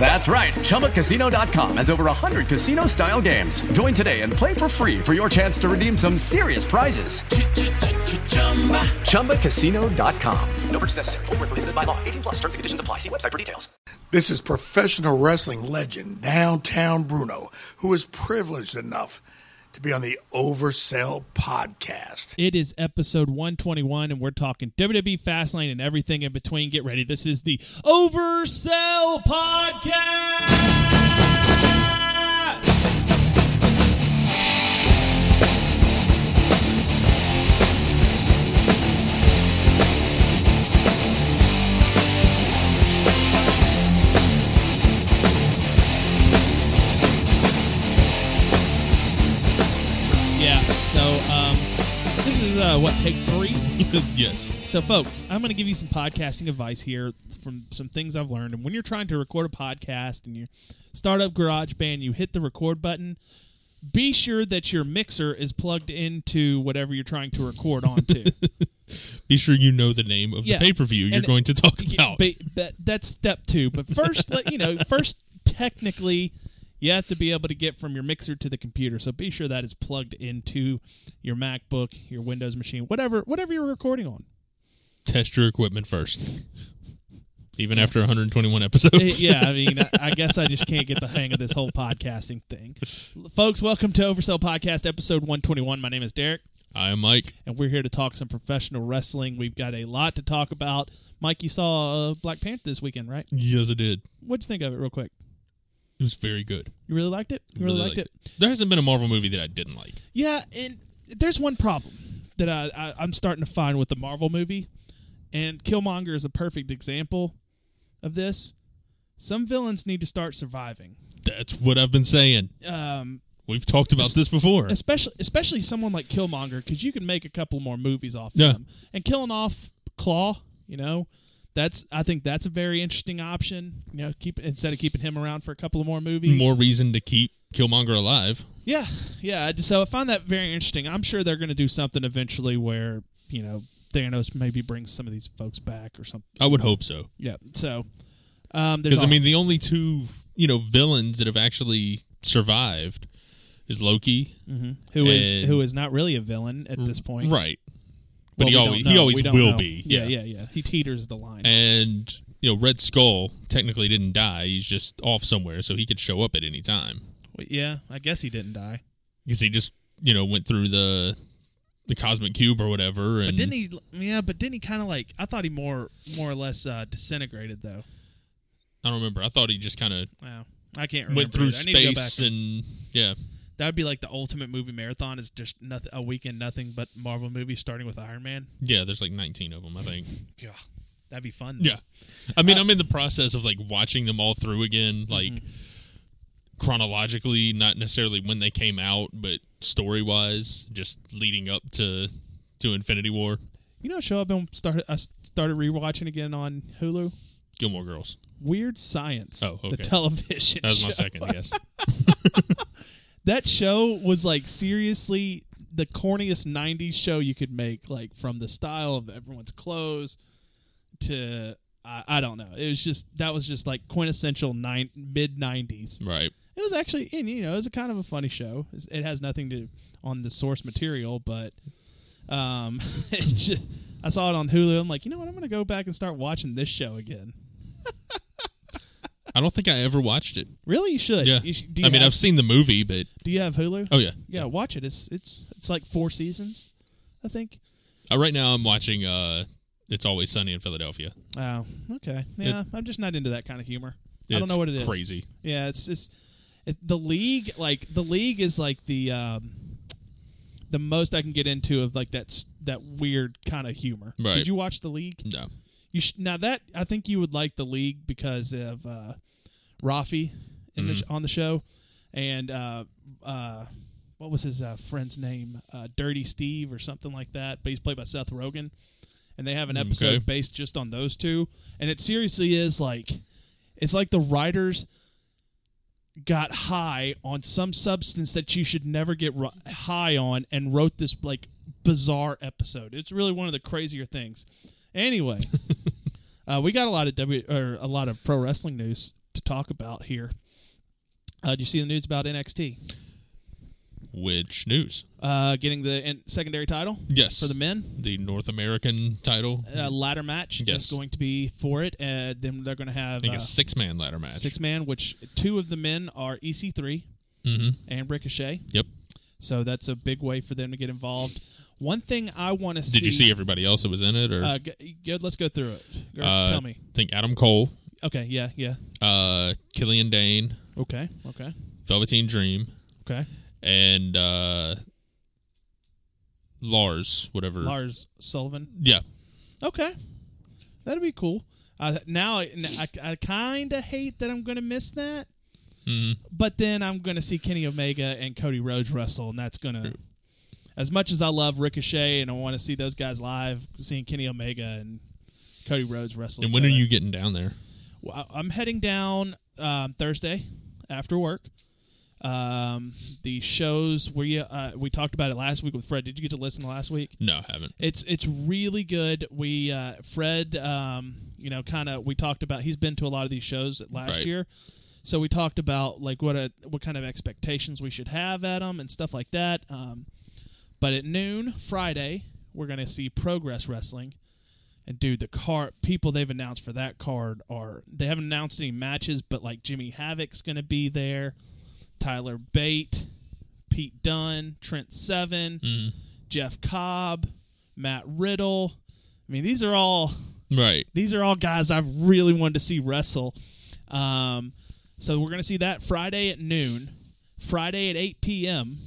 That's right. ChumbaCasino.com has over 100 casino style games. Join today and play for free for your chance to redeem some serious prizes. ChumbaCasino.com. No purchase necessary. Full prohibited by law. 18 plus terms and conditions apply. See website for details. This is professional wrestling legend, Downtown Bruno, who is privileged enough to be on the Oversell podcast. It is episode 121, and we're talking WWE Fastlane and everything in between. Get ready. This is the Oversell podcast. So um, this is uh, what take three. yes. So, folks, I'm going to give you some podcasting advice here from some things I've learned. And when you're trying to record a podcast and you start up GarageBand, you hit the record button. Be sure that your mixer is plugged into whatever you're trying to record onto. Be sure you know the name of Yeah. the pay per view you're going to talk about. that's step two. But first, let, you know, first technically, you have to be able to get from your mixer to the computer. So be sure that is plugged into your MacBook, your Windows machine, whatever, whatever you're recording on. Test your equipment first. Even after 121 episodes. yeah, I mean, I, I guess I just can't get the hang of this whole podcasting thing. Folks, welcome to Oversell Podcast, episode 121. My name is Derick, I am Mike. and we're here to talk some professional wrestling. We've got a lot to talk about. Mike, you saw uh, Black Panther this weekend, right? Yes, I did. What'd you think of it, real quick? It was very good. You really liked it? You really, liked, it? There hasn't been a Marvel movie that I didn't like. Yeah, and there's one problem that I, I, I'm starting to find with the Marvel movie, and Killmonger is a perfect example of this. Some villains need to start surviving. That's what I've been saying. Um, We've talked about this before. especially especially someone like Killmonger, because you can make a couple more movies off Yeah. of him. And killing off Klaue, you know, that's I think that's a very interesting option. You know, keep instead of keeping him around for a couple of more movies. More reason to keep Killmonger alive. yeah, yeah. So I find that very interesting. I'm sure they're going to do something eventually where you know Thanos maybe brings some of these folks back or something. I would hope so. Yeah. So um, Because I mean, the only two you know villains that have actually survived is Loki, who is who is not really a villain at this point, right? But Well, he always he always will know. be. Yeah, yeah, yeah. He teeters the line. And you know, Red Skull technically didn't die. He's just off somewhere, so he could show up at any time. Wait, yeah, I guess he didn't die. Because he just you know went through the the cosmic cube or whatever, and But didn't he? Yeah, but didn't he kind of like? I thought he more more or less uh, disintegrated though. I don't remember. I thought he just kind of Wow, I can't remember. went through either. I need to go back space and yeah. That would be like the ultimate movie marathon. Is just nothing a weekend nothing but Marvel movies starting with Iron Man. Yeah, there's like 19 of them, I think. Yeah, that'd be fun. Yeah. I mean, Uh, I'm in the process of like watching them all through again, like Mm-hmm. chronologically, not necessarily when they came out, but story wise, just leading up to to Infinity War, You know, show I've been started. I started rewatching again on Hulu. Gilmore Girls. Weird Science. Oh, okay. the television. That was my show. second guess. that show was like seriously the corniest 90s show you could make like from the style of everyone's clothes to I, I don't know. It was just that was just like quintessential nine, mid 90s right. it was actually and you know it was a kind of a funny show. It has nothing to on the source material but um it just i saw it on hulu. I'm like you know what? I'm gonna go back and start watching this show again I don't think I ever watched it. really you should Yeah. You should- do you I mean, have, I've seen the movie, but do you have hulu oh yeah. yeah watch it it's it's it's like four seasons i think Uh, right now, I'm watching. uh It's always sunny in Philadelphia. Oh, okay. Yeah, I'm just not into that kind of humor. I don't know what it is. Crazy. Yeah, it's just it, the league. Like the league is like the um, the most I can get into of like that s- that weird kind of humor. Right. Did you watch the league? No. You sh- now that I think you would like the league because of uh, Rafi in the sh- Mm-hmm. on the show, and uh, uh, what was his uh, friend's name? Uh, Dirty Steve or something like that. But he's played by Seth Rogen, and they have an episode Mm, Okay. based just on those two. And it seriously is like It's like the writers got high on some substance that you should never get high on and wrote this like bizarre episode. It's really one of the crazier things. Anyway, uh, we got a lot of W or a lot of pro wrestling news to talk about here. Uh, did you see the news about NXT Which news? uh, getting the in- secondary title Yes. for the men? The North American title. Uh, ladder match Yes. is going to be for it. Uh, then they're going to have uh, a six man ladder match. six man, which two of the men are EC3 Mm-hmm. and Ricochet. Yep. So that's a big way for them to get involved. One thing I want to see. Did you see everybody else that was in it? Or Uh, g- good. Let's go through it. Go- uh, tell me. I think Adam Cole, Okay. Yeah. Yeah. uh, Killian Dain, Okay. Okay. Velveteen Dream, Okay. and uh, Lars, whatever. Lars Sullivan. Yeah. Okay. That'd be cool. Uh, now I, I, kind of hate that I'm going to miss that. hmm But then I'm going to see Kenny Omega and Cody Rhodes wrestle, and that's going to. As much as I love Ricochet and I want to see those guys live, seeing Kenny Omega and Cody Rhodes wrestle. And when are you getting down there? Well, I'm heading down um, Thursday after work. Um, the shows we uh, we talked about it last week with Fred. Did you get to listen to last week? No, I haven't. It's it's really good. We uh, Fred, um, you know, kind of we talked about. He's been to a lot of these shows last Right. year, so we talked about like what a what kind of expectations we should have at them and stuff like that. Um, but at noon Friday, we're gonna see Progress Wrestling. And dude, the card people they've announced for that card are they haven't announced any matches, but like Jimmy Havoc's gonna be there, Tyler Bate, Pete Dunne, Trent Seven, Mm. Jeff Cobb, Matt Riddle. I mean, these are all Right. these are all guys I've really wanted to see wrestle. Um, so we're going to see that Friday at noon. Friday at 8 p.m.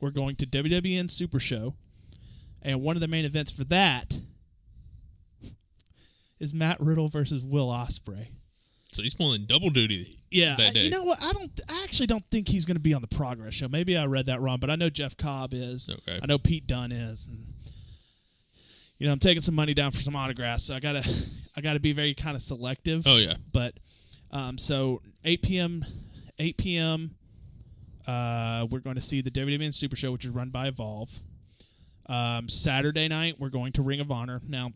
We're going to WWN Super Show, and one of the main events for that is Matt Riddle versus Will Ospreay. So he's pulling double duty. Yeah, That I- day. you know what? I don't. I actually don't think he's going to be on the Progress show. Maybe I read that wrong, but I know Jeff Cobb is. Okay. I know Pete Dunne is, and you know I'm taking some money down for some autographs, so I gotta, I gotta be very kind of selective. Oh yeah. But um, so 8 p.m. 8 p.m. Uh, we're going to see the WWN Super Show, which is run by Evolve. Um, Saturday night, we're going to Ring of Honor. Now,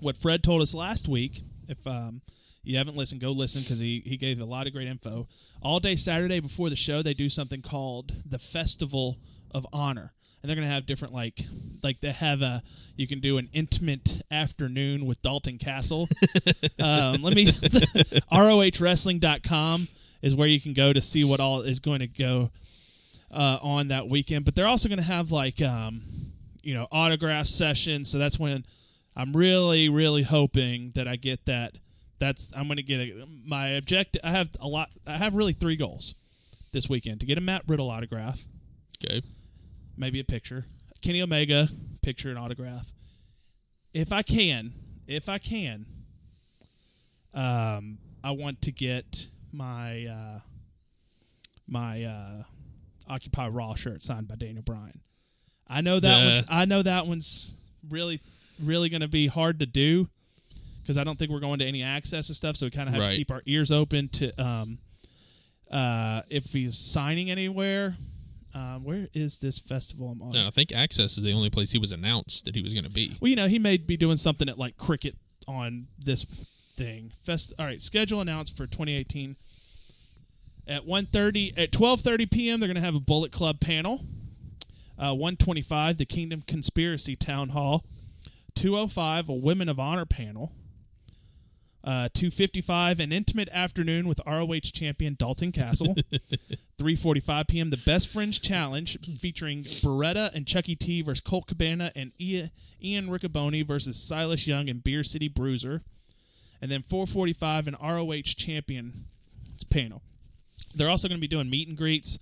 what Fred told us last week, if um, you haven't listened, go listen because he, he gave a lot of great info. All day Saturday before the show, they do something called the Festival of Honor. And they're going to have different, like, like they have a, you can do an intimate afternoon with Dalton Castle. um, let me, ROHWrestling.com is where you can go to see what all is going to go uh, on that weekend. But they're also going to have like um, you know autograph sessions. So that's when I'm really, really hoping that I get that. That's I'm going to get a, my objective. I have a lot. I have really three goals this weekend to get a Matt Riddle autograph, Okay. maybe a picture, Kenny Omega picture and autograph. If I can, if I can, um, I want to get my uh, my uh, Occupy Raw shirt signed by Daniel Bryan. I know that Yeah. one's I know that one's really really going to be hard to do because I don't think we're going to any access and stuff. So we kind of have to keep our ears open to um, uh, if he's signing anywhere. Um, where is this festival? I'm on. And I think Axxess is the only place he was announced that he was going to be. Well, you know, he may be doing something at like cricket on this thing. Fest. All right, schedule announced for 2018 at 1:30 at 12:30 p.m. They're going to have a Bullet Club panel. Uh, 125, the Kingdom Conspiracy Town Hall. 205, a Women of Honor panel. Uh, 255, an intimate afternoon with ROH champion Dalton Castle. 3:45 p.m. The Best Friends Challenge featuring Beretta and Chucky T versus Colt Cabana and Ian, Ian Riccoboni versus Silas Young and Beer City Bruiser. And then 4:45 an ROH champion panel. They're also going to be doing meet and greets.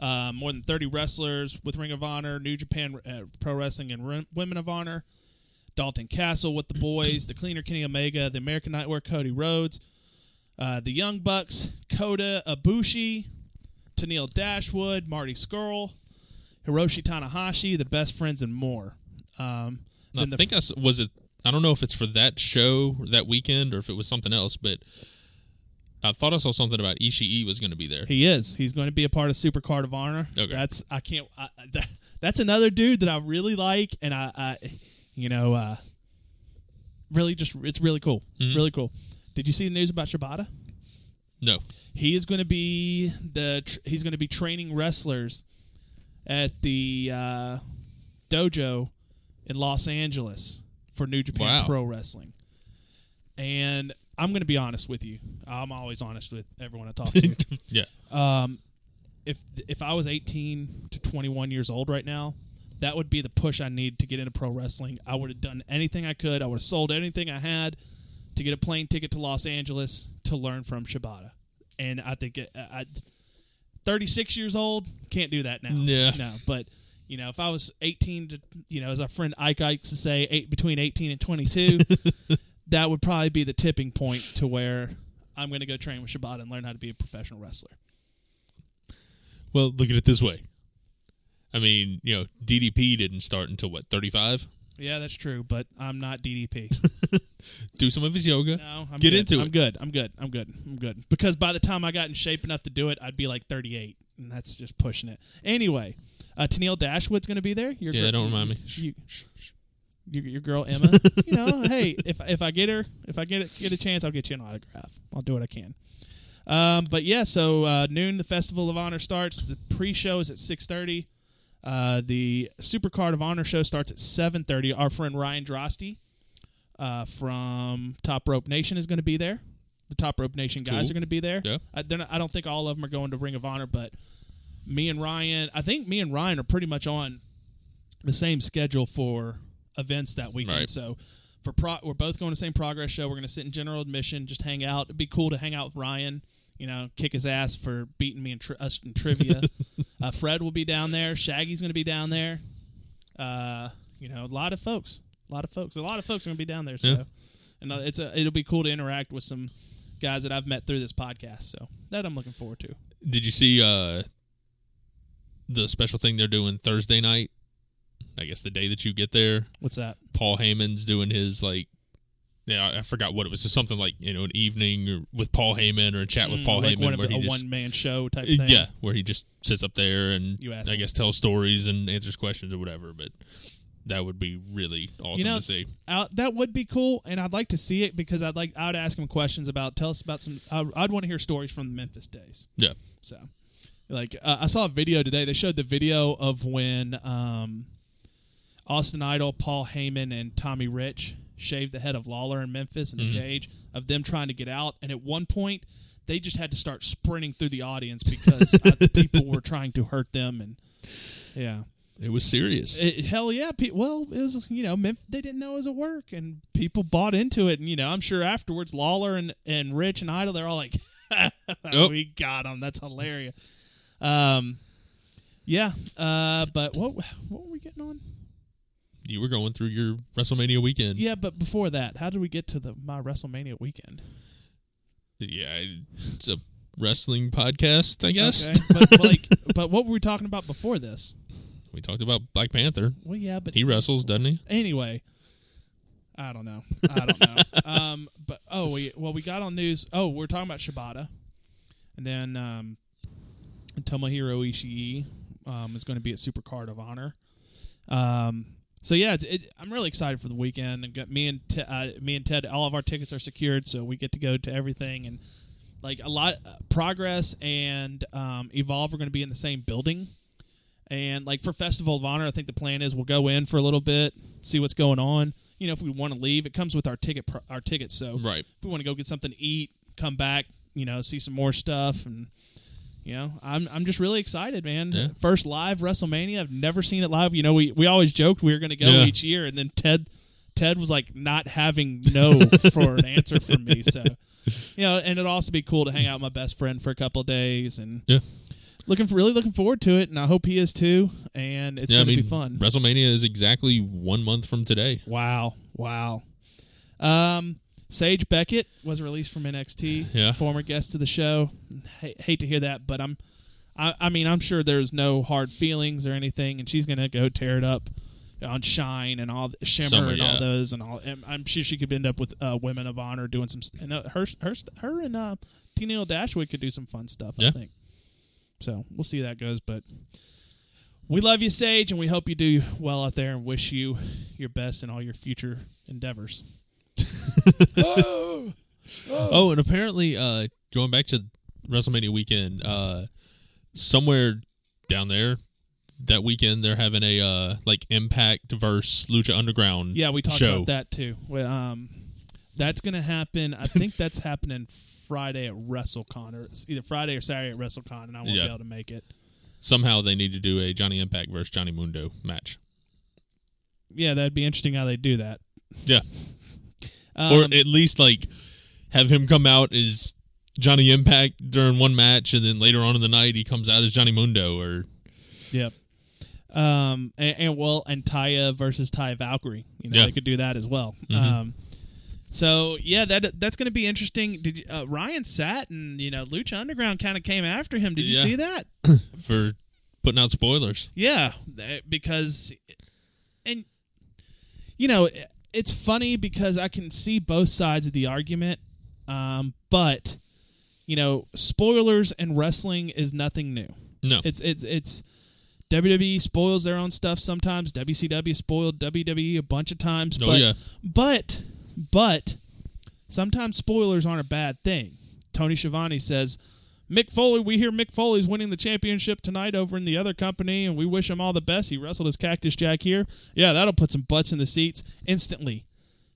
Uh, more than 30 wrestlers with Ring of Honor, New Japan uh, Pro Wrestling, and Women of Honor. Dalton Castle with the boys, the Cleaner Kenny Omega, the American Nightmare Cody Rhodes, uh, the Young Bucks, Kota Ibushi, Tennille Dashwood, Marty Scurll, Hiroshi Tanahashi, the Best Friends, and more. Um, I the- think I was it. I don't know if it's for that show that weekend or if it was something else, but I thought I saw something about Ishii was going to be there. He is. He's going to be a part of Super Card of Honor. Okay. That's I can't. I, that, that's another dude that I really like, and I, I you know, uh, really just it's really cool. Mm-hmm. Really cool. Did you see the news about Shibata? No. He is going to be the tr- he's going to be training wrestlers at the uh, dojo in Los Angeles for New Japan Wow. Pro Wrestling. And I'm going to be honest with you. I'm always honest with everyone I talk to. yeah. um, if if I was 18 to 21 years old right now, that would be the push I need to get into pro wrestling. I would have done anything I could. I would have sold anything I had to get a plane ticket to Los Angeles to learn from Shibata. And I think it, I, 36 years old can't do that now. Yeah. no. But you know, if I was 18 to you know, as our friend Ike likes to say, eight, between 18 and 22, that would probably be the tipping point to where I'm going to go train with Shibata and learn how to be a professional wrestler. Well, look at it this way. I mean, you know, DDP didn't start until what, 35? Yeah, that's true, but I'm not DDP. Do some of his yoga. No, I'm Get good. into I'm it. good. I'm good. I'm good. I'm good. Because by the time I got in shape enough to do it, I'd be like 38, and that's just pushing it. Anyway, uh, Tennille Dashwood's going to be there. Your Yeah, gir- don't remind me. You, your, your girl Emma. you know, hey, if if I get her, if I get it, get a chance, I'll get you an autograph. I'll do what I can. Um, but yeah, so uh, noon the Festival of Honor starts. The pre-show is at six thirty. Uh, the Super Card of Honor show starts at seven thirty. Our friend Ryan Drosty uh, from Top Rope Nation is going to be there. The Top Rope Nation guys Cool. are going to be there. Yeah. I, not- I don't think all of them are going to Ring of Honor, but me and Ryan, I think me and Ryan are pretty much on the same schedule for events that weekend. Right. So for pro, we're both going to the same progress show. We're going to sit in general admission, just hang out. It'd be cool to hang out with Ryan. You know, kick his ass for beating me in tri- us in trivia. uh, Fred will be down there. Shaggy's going to be down there. Uh, you know, a lot of folks, a lot of folks, a lot of folks are going to be down there. So, Yeah. and uh, it's a, it'll be cool to interact with some guys that I've met through this podcast. So that I'm looking forward to. Did you see uh the special thing they're doing Thursday night? I guess the day that you get there, What's that? Paul Heyman's doing his like yeah, I forgot what it was. Something like, you know, an evening or with Paul Heyman or a chat with Mm, Paul like Heyman one of where the, he a one man show type Uh, thing. Yeah, where he just sits up there and I guess tells stories and answers questions or whatever. But that would be really awesome you know, to see. out, that would be cool, and I'd like to see it because I'd like I'd ask him questions about tell us about some. I, I'd want to hear stories from the Memphis days. Yeah, So, like, uh, I saw a video today. They showed the video of when um, Austin Idol, Paul Heyman, and Tommy Rich shaved the head of Lawler in Memphis in the cage of them trying to get out. And at one point, they just had to start sprinting through the audience because uh, people were trying to hurt them. And yeah, it was serious. it, hell yeah. Pe- well, it was you know Memphis, they didn't know it was a work, and people bought into it. And you know, I'm sure afterwards, Lawler and and Rich and Idol, they're all like, Oh. "We got them. That's hilarious." Um, yeah. Uh, but what what were we getting on? You were going through your WrestleMania weekend. Yeah, but before that, how did we get to the my WrestleMania weekend? Yeah, it's a wrestling podcast, I guess. Okay, but like, but what were we talking about before this? We talked about Black Panther. Well, yeah, but He wrestles, doesn't he? anyway i don't know i don't know um but oh we well we got on news oh we're talking about shibata and then um tomohiro ishii um, is going to be at super card of honor um so yeah it's, it, i'm really excited for the weekend and got me and Te- uh, me and ted all of our tickets are secured so we get to go to everything and like a lot uh, progress and um, evolve are going to be in the same building and like for Festival of Honor, I think the plan is we'll go in for a little bit, see what's going on. You know, if we want to leave, it comes with our ticket. Our tickets. So Right. if we want to go get something to eat, come back, you know, see some more stuff, and you know, I'm I'm just really excited, man. Yeah. First live WrestleMania. I've never seen it live. You know, we we always joked we were going to go Yeah. each year, and then Ted Ted was like not having no for an answer from me. So you know, and it'd also be cool to hang out with my best friend for a couple of days and Yeah. looking for really looking forward to it, and I hope he is too. And it's yeah, going to be fun. WrestleMania is exactly one month from today. Wow, wow. Um, Sage Beckett was released from NXT. Yeah. former guest to the show. H- hate to hear that, but I'm, I, I mean, I'm sure there's no hard feelings or anything, and she's going to go tear it up on Shine and all Shimmer Summer, and all those and all. and I'm sure she could end up with uh, Women of Honor doing some. And uh, her, her, her and uh, Tennille Dashwood could do some fun stuff. I think. So we'll see how that goes, but we love you, Sage, and we hope you do well out there, and wish you your best in all your future endeavors. Oh, and apparently, uh, going back to WrestleMania weekend, uh, somewhere down there that weekend they're having a uh, like Impact versus Lucha Underground. Yeah, we talked show. about that too. Um, that's going to happen. I think that's happening Friday at WrestleCon, or either Friday or Saturday at WrestleCon, and I won't Yeah. be able to make it. Somehow they need to do a Johnny Impact versus Johnny Mundo match. Yeah, that'd be interesting how they do that. Yeah, Um, or at least like have him come out as Johnny Impact during one match, and then later on in the night he comes out as Johnny Mundo. Or Yep. Um, and, and well, and Taya versus Taya Valkyrie. You know, Yeah. they could do that as well. Mhm. Um, so yeah, that that's going to be interesting. Did you, uh, Ryan Satin? You know, Lucha Underground kind of came after him. Did you Yeah. see that? for putting out spoilers. Yeah, because, and you know, it's funny because I can see both sides of the argument, um, but you know, spoilers and wrestling is nothing new. No, It's it's it's WWE spoils their own stuff sometimes. WCW spoiled WWE a bunch of times. Oh, but, yeah. but but sometimes spoilers aren't a bad thing. Tony Schiavone says. Mick Foley, we hear Mick Foley's winning the championship tonight over in the other company, and we wish him all the best. He wrestled his Cactus Jack here. Yeah, that'll put some butts in the seats instantly.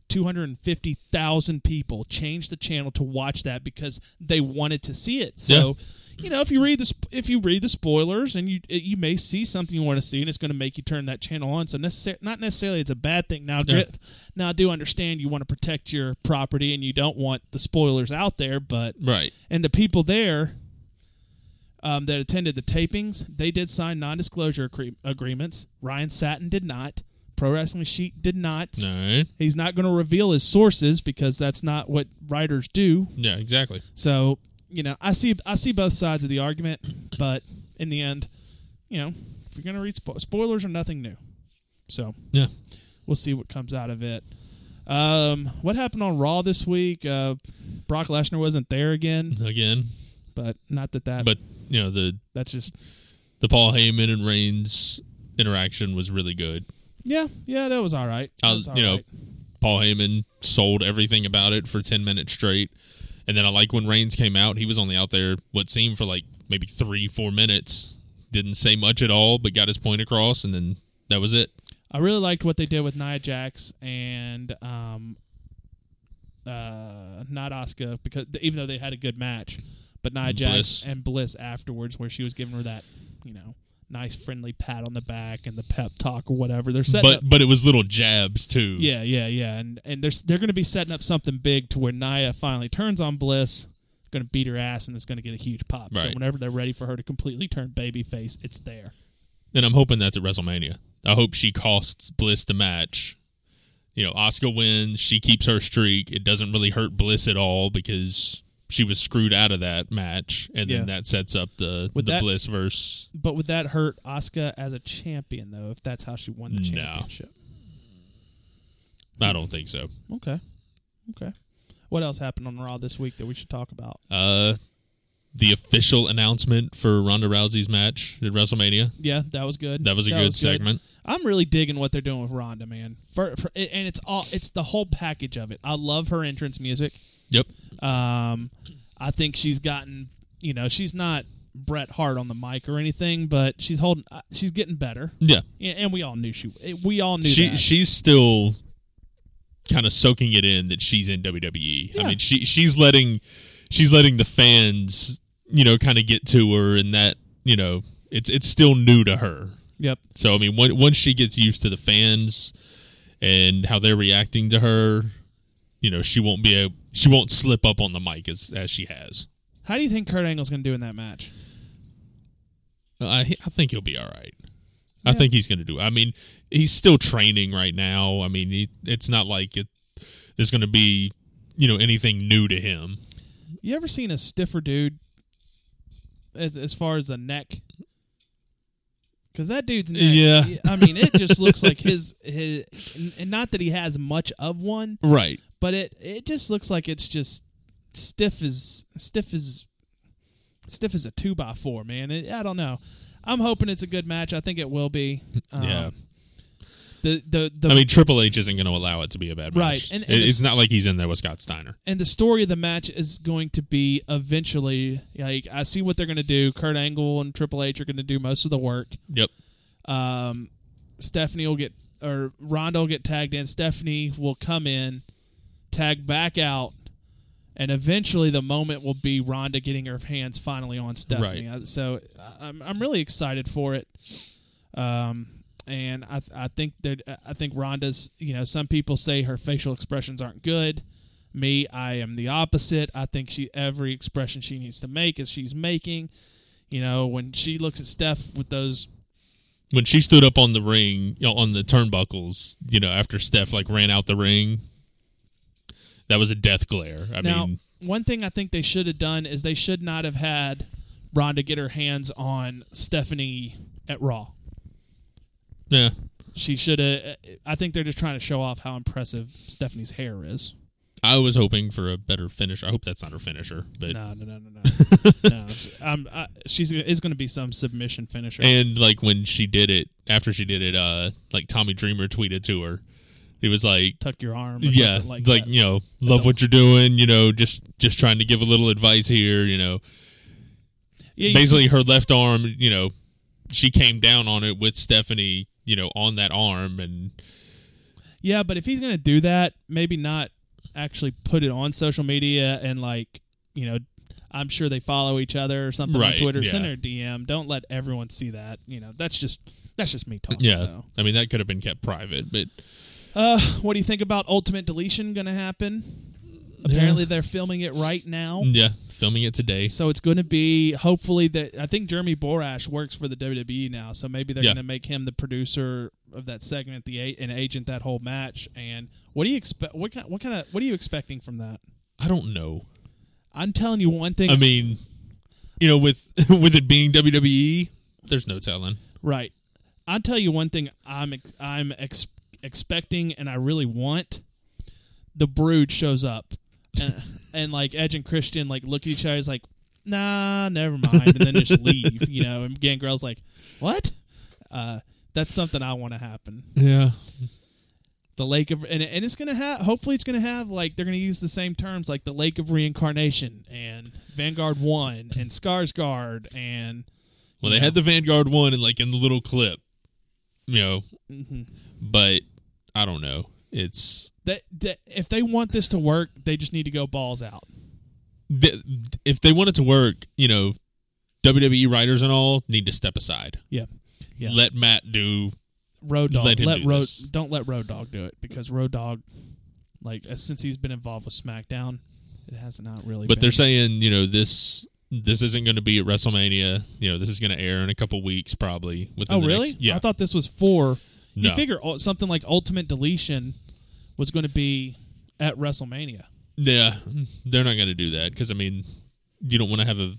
250,000 people changed the channel to watch that because they wanted to see it. So, you know, if you read the if you read the spoilers and you you may see something you want to see and it's going to make you turn that channel on. So necessar- not necessarily it's a bad thing. Now, Yeah. now I do understand you want to protect your property and you don't want the spoilers out there, but right. and the people there um, that attended the tapings, they did sign non-disclosure agree- agreements. Ryan Satin did not. Pro Wrestling Sheet did not. Right. He's not going to reveal his sources because that's not what writers do. Yeah, exactly. So you know, I see I see both sides of the argument, but in the end, you know, if you're going to read spo- spoilers are nothing new. So Yeah. we'll see what comes out of it. Um, what happened on Raw this week? Uh, Brock Lesnar wasn't there again, Again, but not that that. but you know the that's just the Paul Heyman and Reigns interaction was really good. yeah, yeah. That was all right. That I was was, you know, right. Paul Heyman sold everything about it for ten minutes straight, and then I like when Reigns came out. He was only out there what seemed for like maybe three, four minutes. Didn't say much at all, but got his point across, and then that was it. I really liked what they did with Nia Jax and um, uh, not Asuka because even though they had a good match, but Nia Jax and Bliss afterwards, where she was giving her that, you know, nice friendly pat on the back and the pep talk or whatever. They're setting But up. but it was little jabs too. Yeah, yeah, yeah, and and they're they're going to be setting up something big to where Nia finally turns on Bliss, going to beat her ass, and it's going to get a huge pop. So whenever they're ready for her to completely turn babyface, it's there. and I'm hoping that's at WrestleMania. I hope she costs Bliss the match. You know, Asuka wins. She keeps her streak. It doesn't really hurt Bliss at all because she was screwed out of that match, and then Yeah. that sets up the With the that- Bliss verse. But would that hurt Asuka as a champion though? If that's how she won the No. championship? I don't think so. Okay. Okay. What else happened on Raw this week that we should talk about? Uh, the official announcement for Ronda Rousey's match at WrestleMania. Yeah, that was good. That was a good segment. I'm really digging what they're doing with Ronda, man. For, for, and it's all it's the whole package of it. I love her entrance music. Yep. Um, I think she's gotten, you know, she's not Bret Hart on the mic or anything, but she's holding, uh, she's getting better. Yeah. Yeah, and we all knew she, we all knew She that. she's still kind of soaking it in that she's in WWE. Yeah. I mean, she she's letting she's letting the fans, you know, kind of get to her, and that you know, it's it's still new to her. yep. So I mean, when, once she gets used to the fans and how they're reacting to her, you know, she won't be a she won't slip up on the mic as as she has. How do you think Kurt Angle's going to do in that match? Uh, I I think he'll be all right. I think he's going to do. I mean, he's still training right now. I mean, he, it's not like it. There's going to be, you know, anything new to him. You ever seen a stiffer dude as as far as a neck? Because that dude's neck, Yeah. I mean, it just looks like his his, and not that he has much of one, Right. But it it just looks like it's just stiff as stiff as stiff as a two by four, man. It, I don't know. I'm hoping it's a good match. I think it will be. Um, Yeah. The the the I mean, Triple H isn't going to allow it to be a bad Right, match. and- It- and it's it's- not like he's in there with Scott Steiner. and the story of the match is going to be eventually like I see what they're going to do. Kurt Angle and Triple H are going to do most of the work. Yep. Um, Stephanie will get or Ronda will get tagged in. Stephanie will come in, tag back out, and eventually the moment will be Ronda getting her hands finally on Stephanie. Right. Uh, So I'm I'm really excited for it. Um, and I I think that I think Ronda's you know some people say her facial expressions aren't good. Me, I am the opposite. I think she every expression she needs to make is she's making. You know, when she looks at Steph with those When she stood up on the ring, you know, on the turnbuckles, you know, after Steph like ran out the ring, that was a death glare. I now, mean, one thing I think they should have done is they should not have had Ronda get her hands on Stephanie at Raw. yeah. She should have. I think they're just trying to show off how impressive Stephanie's hair is. I was hoping for a better finisher. I hope that's not her finisher, but No, no, no, no, no. no I'm, I, she's is going to be some submission finisher. and like when she did it, after she did it, uh, like Tommy Dreamer tweeted to her, he was like, Tuck your arm. Or yeah, like, like, you know, love what you're doing. You know, just just trying to give a little advice here. You know, Yeah, you- basically her left arm. You know, she came down on it with Stephanie. You know, on that arm, and Yeah, but if he's going to do that, maybe not actually put it on social media and like, you know, I'm sure they follow each other or something Right, on Twitter. Send yeah. her a DM. Don't let everyone see that. You know, that's just that's just me talking. yeah, though. I mean that could have been kept private, but Uh, what do you think about Ultimate Deletion going to happen? Apparently, they're filming it right now. yeah, filming it today. So it's going to be hopefully that I think Jeremy Borash works for the WWE now, so maybe they're Yeah. going to make him the producer of that segment, the a- and agent that whole match. And what do you expect? What kind? What kind of? What are you expecting from that? I don't know. I'm telling you one thing. I mean, you know, with with it being WWE, there's no telling. right. I'll tell you one thing. I'm ex- I'm ex- expecting, and I really want. The Brood shows up, and, and like Edge and Christian like look at each other, it's like, nah, never mind, and then just leave. You know, and Gangrel's like, what? Uh, that's something I want to happen. Yeah, The lake of and, and it's gonna have. Hopefully, it's gonna have like they're gonna use the same terms like the lake of reincarnation and Vanguard One and Skarsgård and well, they had the Vanguard one and like in the little clip, you know, mhm. but I don't know. It's that, that if they want this to work, they just need to go balls out. th- if they want it to work, you know, WWE writers and all need to step aside. Yeah, yeah. Let Matt do. Road Dog. let him let do Road. this. Don't let Road Dog do it because Road Dog, like since he's been involved with SmackDown, it has not really. But been, they're saying, you know, this this isn't going to be at WrestleMania. You know, this is going to air in a couple weeks, probably. Within Oh the really? Next, yeah. I thought this was for. You figure something like Ultimate Deletion was going to be at WrestleMania. Yeah, they're not going to do that because I mean, you don't want to have a,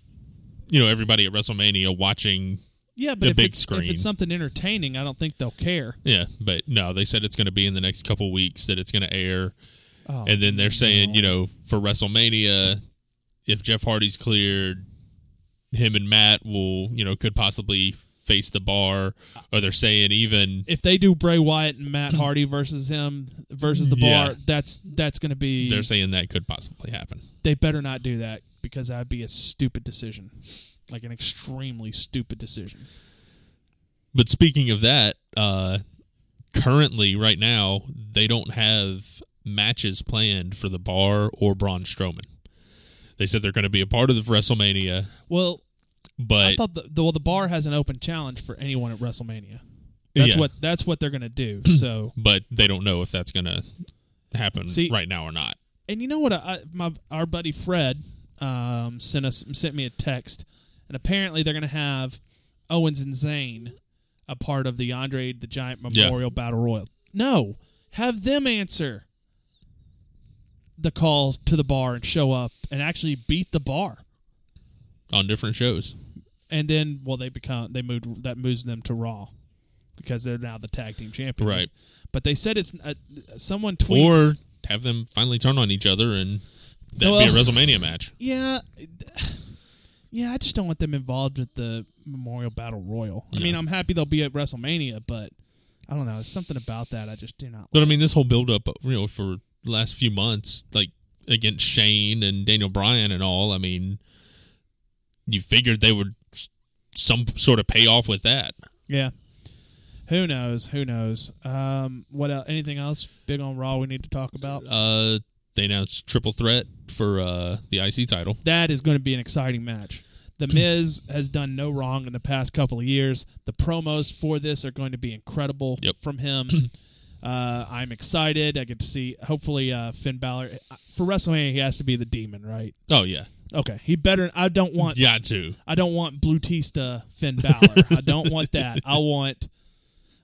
you know, everybody at WrestleMania watching. Yeah, but if big it's, if it's something entertaining, I don't think they'll care. Yeah, but no, they said it's going to be in the next couple weeks that it's going to air, Oh, and then they're saying, no. you know, for WrestleMania, if Jeff Hardy's cleared, him and Matt will, you know, could possibly face the bar, or they're saying even if they do Bray Wyatt and Matt Hardy versus him versus the bar, Yeah. that's that's going to be. they're saying that could possibly happen. they better not do that because that'd be a stupid decision, like an extremely stupid decision. But speaking of that, uh, currently, right now, they don't have matches planned for the Bar or Braun Strowman. They said they're going to be a part of the WrestleMania, Well, I thought the, the well the bar has an open challenge for anyone at WrestleMania. That's Yeah. what that's what they're going to do. So, but they don't know if that's going to happen See- right now or not. and you know what? I, my our buddy Fred um, sent us sent me a text, and apparently they're going to have Owens and Zayn a part of the Andre the Giant Yeah. Memorial Battle Royal. No, have them answer the call to the bar and show up and actually beat the bar. on different shows. And then well they become they moved that moves them to Raw because they're now the tag team champion. Right. But they said it's uh, someone tweet. Or have them finally turn on each other and that'd Well- be a WrestleMania match. Yeah, yeah. I just don't want them involved with the Memorial Battle Royal. I mean, I'm happy they'll be at WrestleMania, but I don't know. It's something about that I just do not. But I mean, this whole build up, you know, for the last few months, like against Shane and Daniel Bryan and all. I mean, you figured they would some sort of payoff with that. Yeah. Who knows? Who knows? Um, what else? Anything else big on Raw we need to talk about? Uh, they announced triple threat for uh, the IC title. That is going to be an exciting match. The Miz has done no wrong in the past couple of years. The promos for this are going to be incredible Yep. from him. uh, I'm excited. I get to see. Hopefully, uh, Finn Balor for WrestleMania. He has to be the demon, right? Oh yeah, Okay, he better. I don't want. got to. I don't want Blutista Finn Balor. I don't want that. I want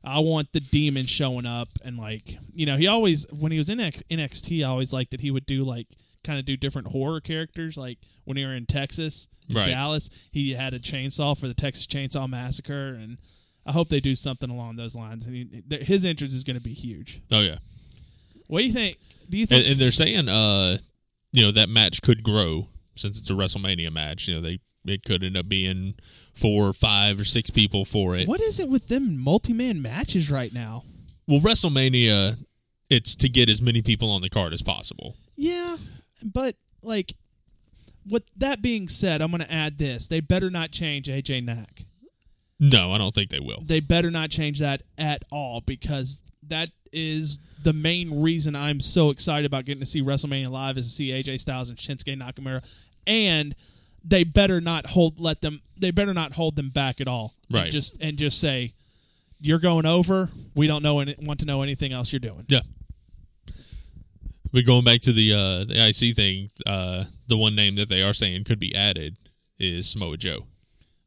I want the demon showing up and like you know he always when he was in X, NXT I always liked that he would do like kind of do different horror characters like when he were in Texas Right. Dallas he had a chainsaw for the Texas Chainsaw Massacre and I hope they do something along those lines and he, his entrance is going to be huge. Oh yeah, What do you think? Do you think and, and they're saying, uh, you know, that match could grow since it's a WrestleMania match. You know, they it could end up being four, or five, or six people for it. what is it with them multi-man matches right now? Well, WrestleMania, it's to get as many people on the card as possible. Yeah, but like, with that being said, I'm going to add this: they better not change AJ Knack. No, I don't think they will. They better not change that at all because that is the main reason I'm so excited about getting to see WrestleMania live is to see AJ Styles and Shinsuke Nakamura, and they better not hold let them. They better not hold them back at all. And just and just say, "You're going over. We don't know any, want to know anything else you're doing." Yeah. But going back to the uh, the IC thing, uh, the one name that they are saying could be added is Samoa Joe.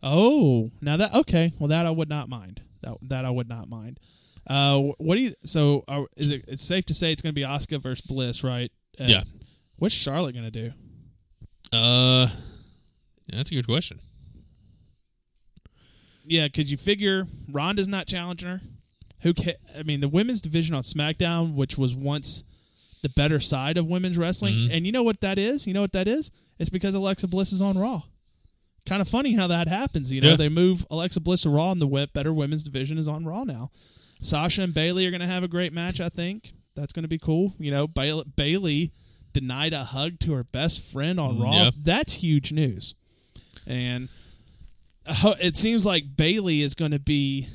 Oh, now that okay. Well, that I would not mind. That that I would not mind. Uh, what do you? So, uh, is it? It's safe to say it's going to be Asuka versus Bliss, right? Uh, Yeah. What's Charlotte going to do? Uh, that's a good question. Yeah, could you figure Ronda's not challenging her? Who? Ca- I mean, the women's division on SmackDown, which was once the better side of women's wrestling, Mm-hmm. and you know what that is? You know what that is? It's because Alexa Bliss is on Raw. Kind of funny how that happens. You know, Yeah. they move Alexa Bliss to Raw, and the better women's division is on Raw now. Sasha and Bayley are going to have a great match. I think that's going to be cool. You know, Bayley denied a hug to her best friend on Raw. Yeah. That's huge news. And uh, it seems like Bayley is going to be.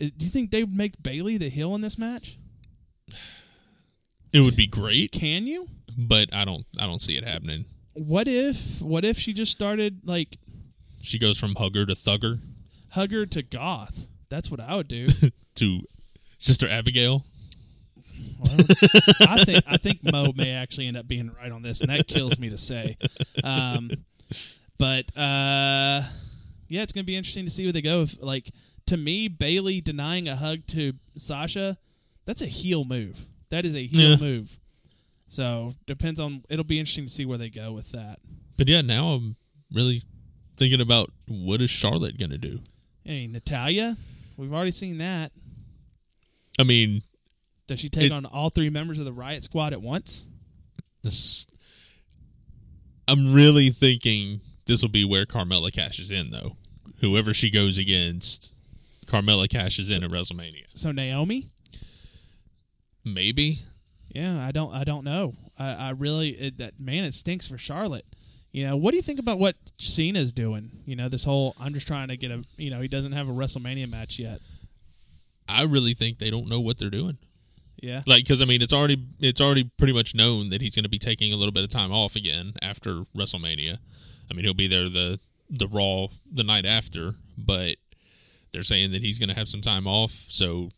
Uh, Do you think they would make Bayley the heel in this match? It would be great, Can you? but I don't I don't see it happening. What if? What if she just started like She goes from hugger to thugger hugger to goth? That's what I would do. to Sister Abigail. Well, I think I think Mo may actually end up being right on this, and that kills me to say. Um, but uh, yeah, it's going to be interesting to see where they go. If, like to me, Bayley denying a hug to Sasha, that's a heel move. That is a heel Yeah. move. So depends on. It'll be interesting to see where they go with that. But yeah, now I'm really thinking about what is Charlotte going to do. Hey, Natalya, we've already seen that. I mean, Does she take It- on all three members of the Riot Squad at once? this, I'm really thinking this will be where Carmella cashes in, though. Whoever she goes against, Carmella cashes in at WrestleMania. So Naomi. Maybe. Yeah, I don't. I don't know. I, I really it, that man. It stinks for Charlotte. You know, what do you think about what Cena's doing? You know, this whole I'm just trying to get a. You know, he doesn't have a WrestleMania match yet. I really think they don't know what they're doing. Yeah, Like, because I mean, it's already it's already pretty much known that he's going to be taking a little bit of time off again after WrestleMania. I mean, he'll be there the the Raw the night after, but they're saying that he's going to have some time off. So,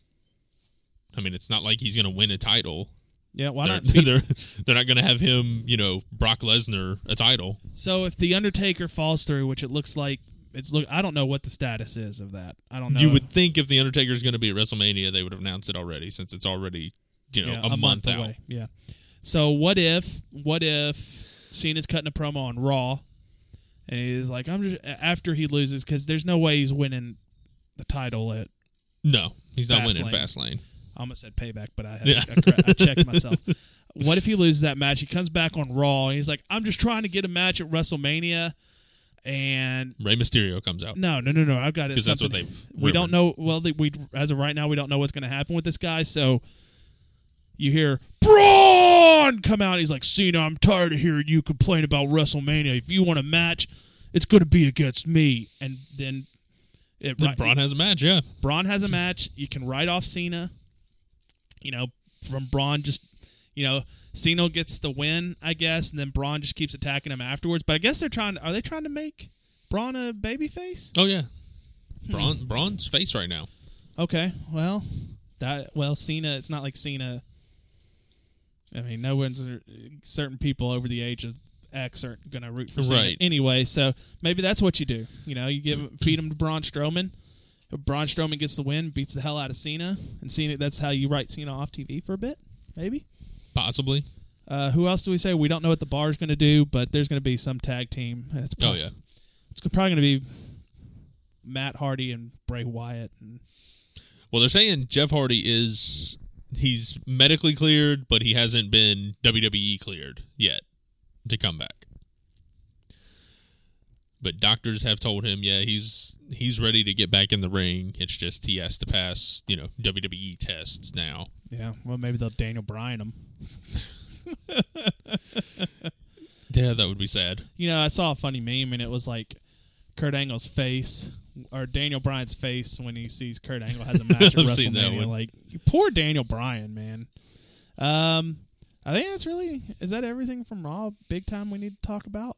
I mean, it's not like he's going to win a title. yeah. Why They're, not? Beat, they're they're not going to have him, you know, Brock Lesnar a title. so if the Undertaker falls through, which it looks like it's look, I don't know what the status is of that. I don't know. You would think if the Undertaker is going to be at WrestleMania, they would have announced it already, since it's already you know Yeah, a, month, out. away. Yeah. So what if what if Cena's cutting a promo on Raw, and he's like, I'm just after he loses because there's no way he's winning the title at No, he's not winning Fastlane. I almost said payback, but I had Yeah. I, I checked myself. what if he loses that match? He comes back on Raw and he's like, "I'm just trying to get a match at WrestleMania." And Rey Mysterio comes out. no, no, no, no. I've got it. 'Cause that's what they've We don't know. Well, they, we as of right now, we don't know what's going to happen with this guy. So you hear Braun come out. He's like, "Cena, I'm tired of hearing you complain about WrestleMania. If you want a match, it's going to be against me." And then it, Then right- Braun has a match, yeah. Braun has a match. You can write off Cena. You know, from Braun, just you know, Cena gets the win, I guess, and then Braun just keeps attacking him afterwards. But I guess they're trying. Are they trying to make Braun a babyface? Oh yeah. Hmm. Braun Braun's face right now. Okay, well, that well, Cena. It's not like Cena. I mean, no one's certain people over the age of X aren't going to root for Cena Right. anyway. So maybe that's what you do. You know, you give feed him to Braun Strowman. If Braun Strowman gets the win, beats the hell out of Cena, and Cena. That's how you write Cena off TV for a bit, maybe. Possibly. Uh, who else do we say? We don't know what the bar is going to do, but there's going to be some tag team. and It's Oh yeah. it's probably going to be Matt Hardy and Bray Wyatt. And Well, they're saying Jeff Hardy is he's medically cleared, but he hasn't been WWE cleared yet to come back. But doctors have told him, yeah, he's he's ready to get back in the ring. It's just he has to pass, you know, WWE tests now. yeah, well, maybe they'll Daniel Bryan him. Yeah, that would be sad. You know, I saw a funny meme, and it was like Kurt Angle's face or Daniel Bryan's face when he sees Kurt Angle has a match at I've seen that WrestleMania. Like, poor Daniel Bryan, man. Um, I think that's really is that everything from Raw? Big time we need to talk about.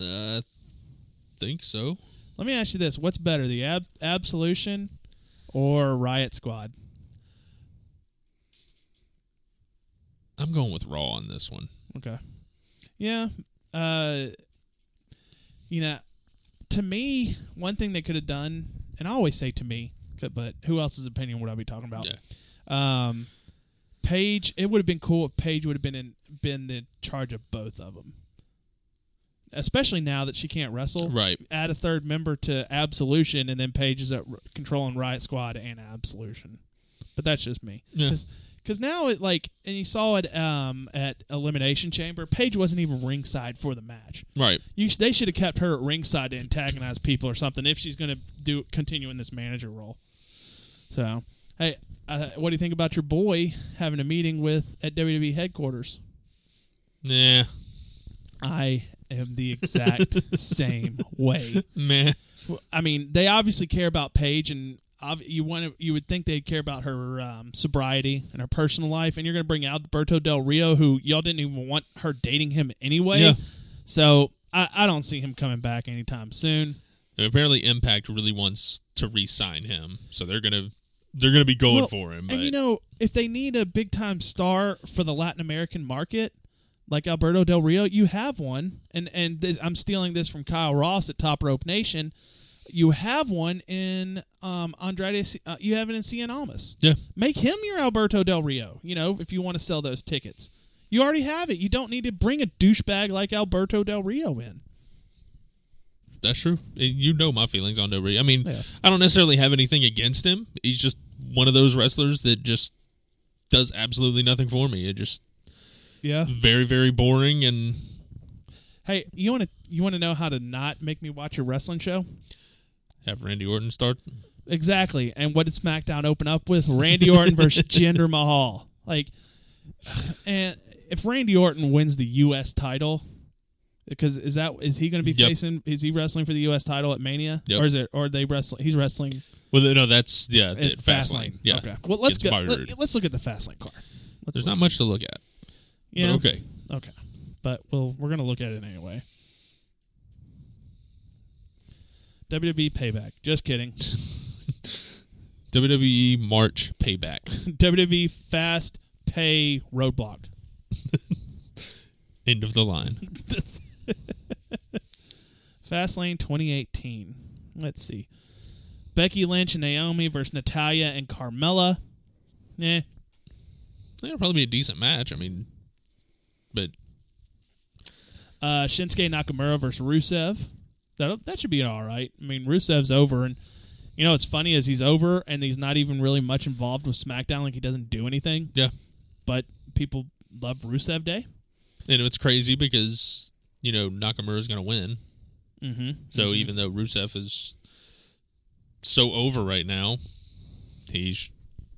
Uh, think so. Let me ask you this: What's better, the Ab- Absolution or Riot Squad? I'm going with Raw on this one. Okay. Yeah. Uh you know, to me, one thing they could have done, and I always say to me, but who else's opinion would I be talking about? Yeah. Um Paige, it would have been cool if Paige would have been in been the charge of both of them. Especially now that she can't wrestle. Right. Add a third member to Absolution, and then Paige is at controlling Riot Squad and Absolution. But that's just me. Yeah. Because now it like, and you saw it um, at Elimination Chamber. Paige wasn't even ringside for the match. Right. You sh- they should have kept her at ringside to antagonize people or something if she's going to do continue in this manager role. So, hey, uh, what do you think about your boy having a meeting with at WWE headquarters? Nah. I am the exact same way. Man. I mean, they obviously care about Paige, and you want to, you would think they'd care about her um, sobriety and her personal life. And you're going to bring Alberto Del Rio, who y'all didn't even want her dating him anyway. Yeah. So I, I don't see him coming back anytime soon. And apparently, Impact really wants to re-sign him, so they're gonna they're gonna be going Well, for him. But And you know, if they need a big time star for the Latin American market, like Alberto Del Rio, you have one. And and this, I'm stealing this from Kyle Ross at Top Rope Nation. You have one in um, Andrade. Uh, you have it in Cien Almas. yeah, Make him your Alberto Del Rio. You know, if you want to sell those tickets, you already have it. You don't need to bring a douchebag like Alberto Del Rio in. that's true. You know my feelings on Del Rio. I mean, Yeah. I don't necessarily have anything against him. He's just one of those wrestlers that just does absolutely nothing for me. It just Yeah. very very boring and Hey, you want to you want to know how to not make me watch a wrestling show? have Randy Orton start. Exactly. And what did SmackDown open up with? Randy Orton versus Jinder Mahal. Like, and if Randy Orton wins the U.S. title, because is that is he going to be Yep. facing? Is he wrestling for the U.S. title at Mania? Yep. Or is it? Or are they wrestling? He's wrestling Well, no, that's yeah, the Fastlane. Yeah. Okay. Well, let's It's go. Let, us look at the Fastlane car. Let's There's not much to look at. Yeah. But okay. Okay. But we'll we're gonna look at it anyway. WWE payback. Just kidding. WWE March Payback. WWE fast pay roadblock. End of the line. Fastlane 2018. Let's see. Becky Lynch and Naomi versus Natalya and Carmella. Eh. It'll probably be a decent match. I mean, but Uh, Shinsuke Nakamura versus Rusev. That that should be all right. I mean, Rusev's over, and you know what's funny is he's over, and he's not even really much involved with SmackDown. Like he doesn't do anything. yeah, But people love Rusev Day. And it's crazy because you know Nakamura's going to win. Mm-hmm. So even though Rusev is so over right now, he's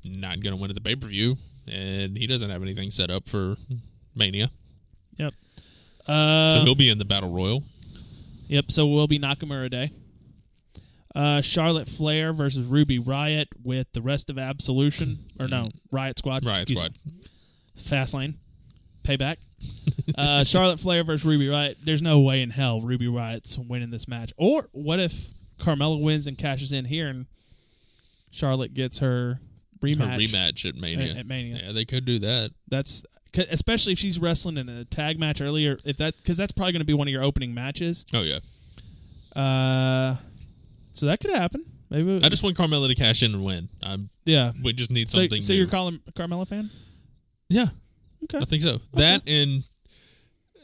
not going to win at the pay per view, and he doesn't have anything set up for Mania. Uh, so he'll be in the battle royal. Yep. So we'll be Nakamura Day. Uh, Charlotte Flair versus Ruby Riot with the rest of Absolution or no Riot Squad. Riot Squad. me. Fastlane. Payback. uh, Charlotte Flair versus Ruby Riot. There's no way in hell Ruby Riot's winning this match. Or what if Carmella wins and cashes in here and Charlotte gets her Her rematch? rematch at Mania. At- at Mania. Yeah, they could do that. That's especially if she's wrestling in a tag match earlier. If that because that's probably going to be one of your opening matches. Oh yeah. Uh, so that could happen. Maybe I just want Carmella to cash in and win. I'm, yeah. we just need So, something. so new. you're calling Carmella fan? Yeah, Okay. I think so. That and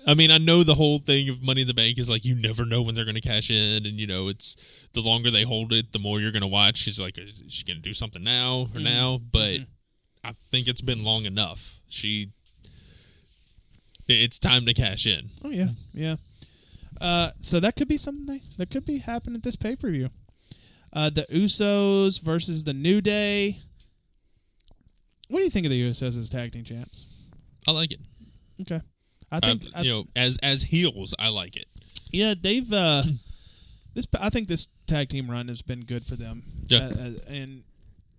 I mean, I know the whole thing of Money in the Bank is like you never know when they're going to cash in, and you know it's the longer they hold it, the more you're going to watch. She's like, is she going to do something now or now? But I think it's been long enough. She, it's time to cash in. Oh yeah, yeah. Uh, so that could be something that could be happening at this pay per view. Uh, the Usos versus the New Day. What do you think of the Usos as tag team champs? I like it. Okay, I think I- you know, as as heels, I like it. Yeah, they've uh this I think this tag team run has been good for them. Yeah. Uh, uh, and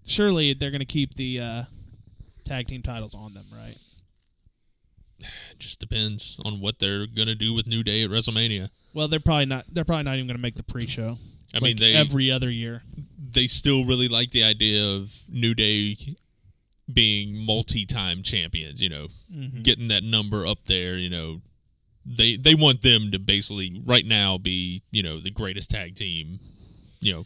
surely they're going to keep the uh tag team titles on them, right? It just depends on what they're going to do with New Day at WrestleMania. Well, they're probably not they're probably not even going to make the pre-show. I mean, they every other year. they still really like the idea of New Day being multi-time champions. You know, Mm-hmm. getting that number up there. You know, they they want them to basically right now be you know the greatest tag team. You know,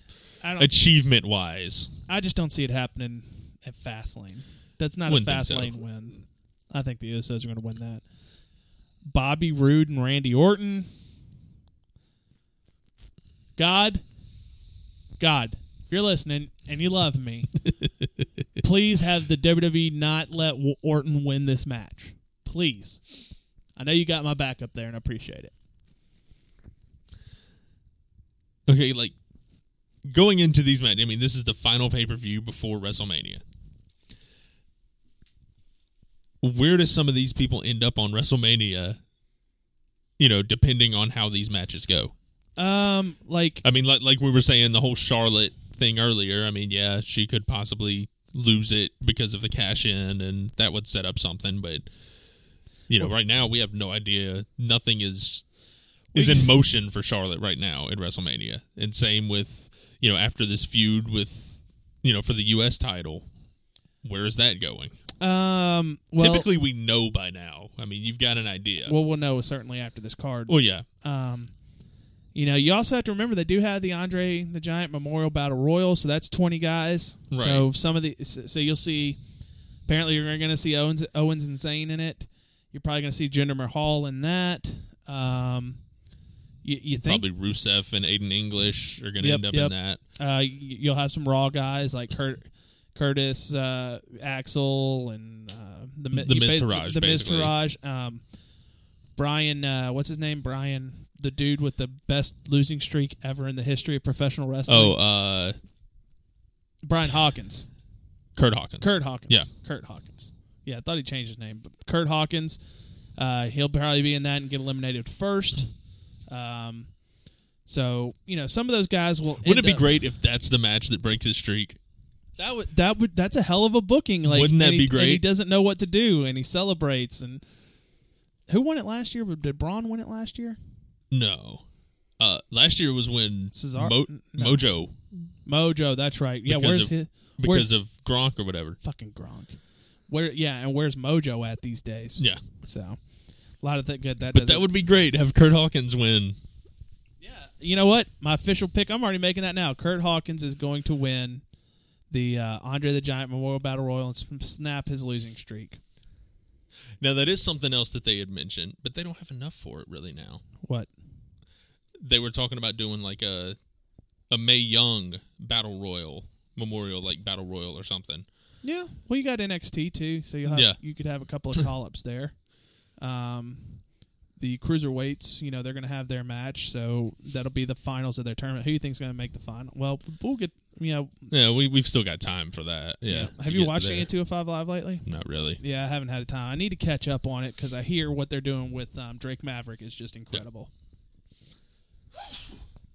achievement wise. I just don't see it happening at Fastlane. That's not Wouldn't a think so. Fastlane win. I think the Usos are going to win that. Bobby Roode and Randy Orton. God, God, if you're listening and you love me, please have the WWE not let Orton win this match. Please. I know you got my back up there and I appreciate it. Okay, like going into these matches. I mean, this is the final pay per view before WrestleMania. Where does some of these people end up on WrestleMania? You know, depending on how these matches go. Um, like I mean, like like we were saying, the whole Charlotte thing earlier. I mean, yeah, she could possibly lose it because of the cash in, and that would set up something. But you know, right now we have no idea. Nothing is is in motion for Charlotte right now at WrestleMania, and same with you know after this feud with you know for the U.S. title. Where is that going? Um, well, Typically, we know by now. I mean, you've got an idea. well, we'll know certainly after this card. well yeah, Um, you know, you also have to remember they do have the Andre the Giant Memorial Battle Royal, so that's twenty guys. So some of the so you'll see. Apparently, you're going to see Owens Owens and Zayn in it. You're probably going to see Jinder Mahal in that. Um, you, you think probably Rusev and Aiden English are going to Yep, end up yep. in that. uh, you'll have some Raw guys like Kurt, Curtis, uh, Axel, and uh, the The you Miz ba- Taraj, the Miz um, Brian, uh, what's his name? Brian, the dude with the best losing streak ever in the history of professional wrestling. Oh, uh, Brian Hawkins, Kurt Hawkins. Kurt Hawkins, Yeah. Kurt Hawkins. Yeah, I thought he changed his name, but Kurt Hawkins. Uh, he'll probably be in that and get eliminated first. Um, so you know, some of those guys will. Wouldn't it be up- great if that's the match that breaks his streak? That would that would that's a hell of a booking. Like, Wouldn't that he- be And he doesn't know what to do, and he celebrates. And who won it last year? Did Braun win it last year? No. Uh, last year was when Cesar- Mo- no. Mojo Mojo, that's right. Yeah, Because where's of- his where's because of Gronk or whatever. fucking Gronk? Where yeah, and where's Mojo at these days? Yeah, So a lot of that good. That but that would be great. Have Kurt Hawkins win. Yeah, you know what? My official pick. I'm already making that now. Kurt Hawkins is going to win the uh, Andre the Giant Memorial Battle Royal and snap his losing streak. Now that is something else that they had mentioned, but they don't have enough for it really now. What? They were talking about doing like a a Mae Young Battle Royal Memorial, like Battle Royal or something. Yeah, well, you got NXT too, so you Yeah. you could have a couple of call ups there. Um, the cruiserweights, you know, they're going to have their match, so that'll be the finals of their tournament. Who do you think's going to make the final? Well, we'll get, you know, Yeah, we we've still got time for that. Yeah. to Have you watched there. any 205 Live lately? Not really. Yeah, I haven't had a time. I need to catch up on it because I hear what they're doing with um, Drake Maverick is just incredible.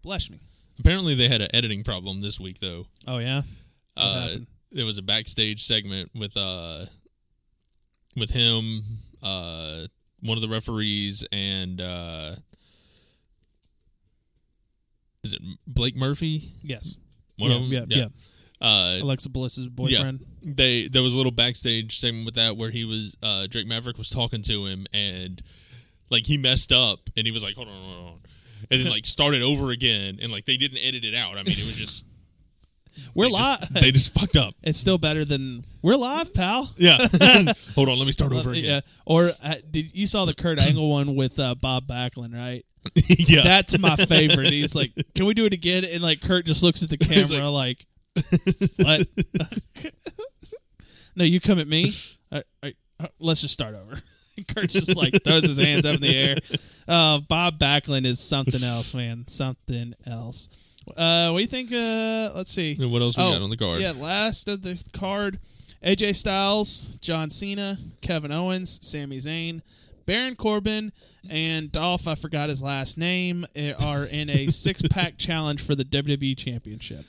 Bless me. Apparently, they had an editing problem this week, though. Oh yeah. Uh, there was a backstage segment with uh with him, uh, one of the referees, and uh, is it Blake Murphy? Yes. One yeah, of them. Yeah. Yeah. Uh, Alexa Bliss's boyfriend. they there was a little backstage segment with that where he was uh Drake Maverick was talking to him and like he messed up and he was like hold on hold on and then like started over again and like they didn't edit it out I mean it was just We're they live. just, they just fucked up it's still better than we're live, pal. yeah hold on let me start over again. Yeah. Or uh, did you saw the Kurt Angle one with uh, Bob Backlund, right? yeah That's my favorite. He's like, "Can we do it again?" And like Kurt just looks at the camera like, "What?" no, you come at me. I, I, uh, let's just start over. Kurt's just like throws his hands up in the air. Uh, Bob Backlund is something else, man. Something else. Uh, what do you think? Uh, let's see. And what else we Oh, got on the card Yeah, last of the card: AJ Styles, John Cena, Kevin Owens, Sami Zayn, Baron Corbin, and Dolph. I forgot his last name. eh, Are in a six-pack challenge for the WWE Championship.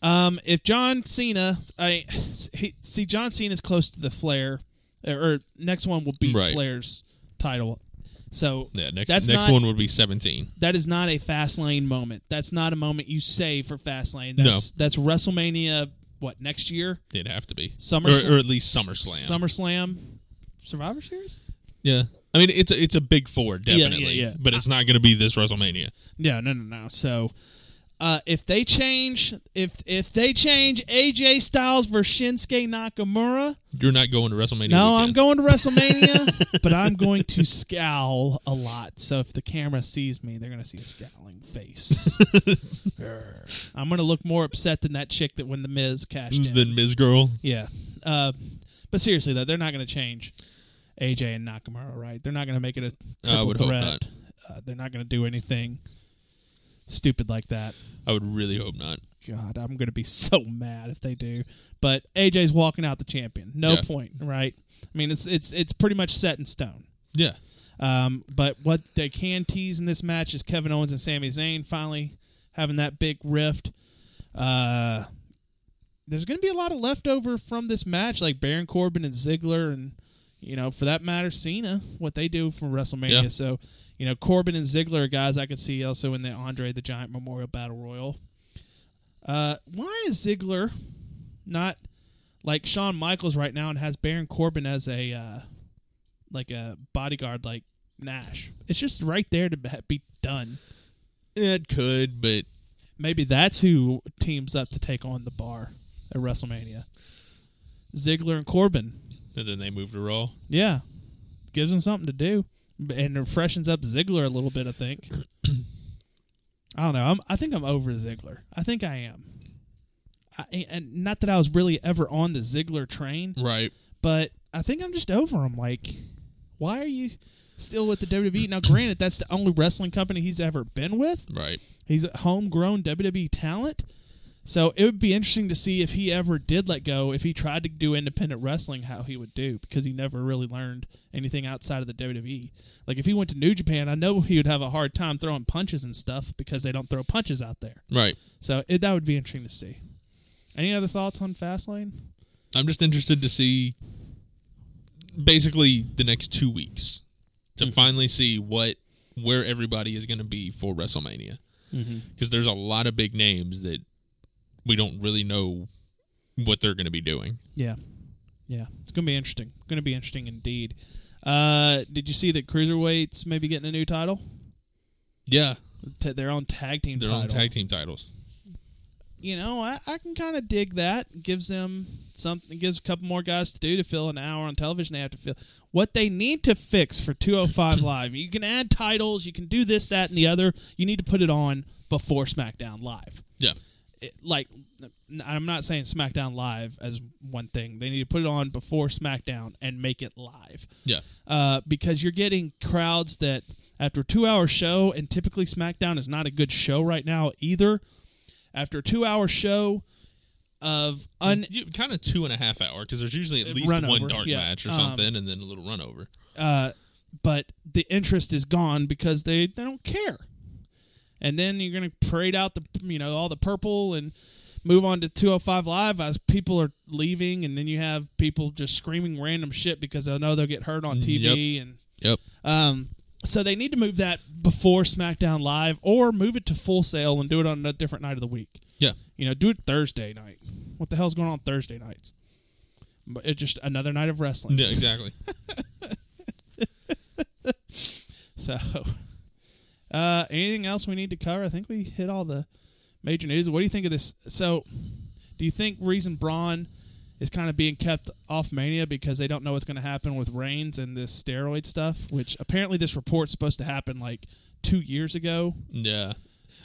Um, if John Cena, I he, see John Cena is close to the Flair, or, or next one will be Right. Flair's title. So yeah next that's next not, one would be 17 that is not a fast lane moment. That's not a moment you save for fast lane. That's that's WrestleMania what next year? it'd have to be Summer- or, or at least SummerSlam SummerSlam Survivor Series? yeah I mean it's a, it's a big four yeah, definitely yeah. but it's not going to be this WrestleMania Yeah, no no no. So uh, if they change if if they change AJ Styles versus Shinsuke Nakamura, you're not going to WrestleMania no, I'm going to WrestleMania, but I'm going to scowl a lot. So if the camera sees me, they're going to see a scowling face. I'm going to look more upset than that chick that when the Miz cashed in. Then Miz Girl Yeah. Uh, but seriously though, they're not going to change AJ and Nakamura, right? They're not going to make it a triple would hope threat. not. Uh, they're not going to do anything stupid like that. I would really hope not. God, I'm going to be so mad if they do. But AJ's walking out the champion. No Yeah. point, right? I mean, it's it's it's pretty much set in stone. Yeah. Um, but what they can tease in this match is Kevin Owens and Sami Zayn finally having that big rift. Uh, there's going to be a lot of leftover from this match, like Baron Corbin and Ziggler, and you know, for that matter, Cena. What they do for WrestleMania. Yeah. So, you know, Corbin and Ziggler are guys I could see also in the Andre the Giant Memorial Battle Royal. Uh, why is Ziggler not like Shawn Michaels right now and has Baron Corbin as a uh, like a bodyguard like Nash. It's just right there to be- be done. It could, but Maybe that's who teams up to take on the bar at WrestleMania. Ziggler and Corbin. and then they move to Raw. Yeah. Gives them something to do. And it freshens up Ziggler a little bit, I think. I don't know. I'm, I think I'm over Ziggler. I think I am. I, and not that I was really ever on the Ziggler train, Right. but I think I'm just over him. Like, why are you still with the WWE? Now, granted, that's the only wrestling company he's ever been with. Right. He's a homegrown WWE talent. So it would be interesting to see if he ever did let go, if he tried to do independent wrestling, how he would do, because he never really learned anything outside of the WWE. Like if he went to New Japan, I know he would have a hard time throwing punches and stuff because they don't throw punches out there. Right. So it, that would be interesting to see. Any other thoughts on Fastlane? I'm just interested to see basically the next two weeks to Mm-hmm. finally see what where everybody is going to be for WrestleMania Mm-hmm. because there's a lot of big names that we don't really know what they're going to be doing. Yeah, yeah, it's gonna be interesting. Going to be interesting indeed. Uh, did you see that cruiserweights maybe getting a new title? Yeah, T- their own tag team their title. own tag team titles. you know, I, I can kind of dig that. Gives them something. Gives a couple more guys to do to fill an hour on television. They have to fill what they need to fix for 205 Live. You can add titles. You can do this, that, and the other. You need to put it on before SmackDown Live. Yeah, it, like I'm not saying SmackDown Live as one thing. They need to put it on before SmackDown and make it live Yeah. uh, because you're getting crowds that after a two hour show, and typically SmackDown is not a good show right now either. After a two hour show of un You, kind of two and a half hour because there's usually at least Run one over, dark yeah. match or Um, something, and then a little run over. uh, but the interest is gone because they, they don't care. And then you're going to parade out the you know all the purple and move on to 205 live as people are leaving and then you have people just screaming random shit because they know they'll get hurt on TV and Yep. um so they need to move that before SmackDown live or move it to Full Sail and do it on a different night of the week. Yeah. You know, do it Thursday night. What the hell's going on Thursday nights? But it's just another night of wrestling. Yeah. Exactly. So, uh, anything else we need to cover? I think we hit all the major news. What do you think of this? So, do you think reason Braun is kind of being kept off Mania because they don't know what's going to happen with Reigns and this steroid stuff? Which apparently this report's supposed to happen like two years ago. Yeah.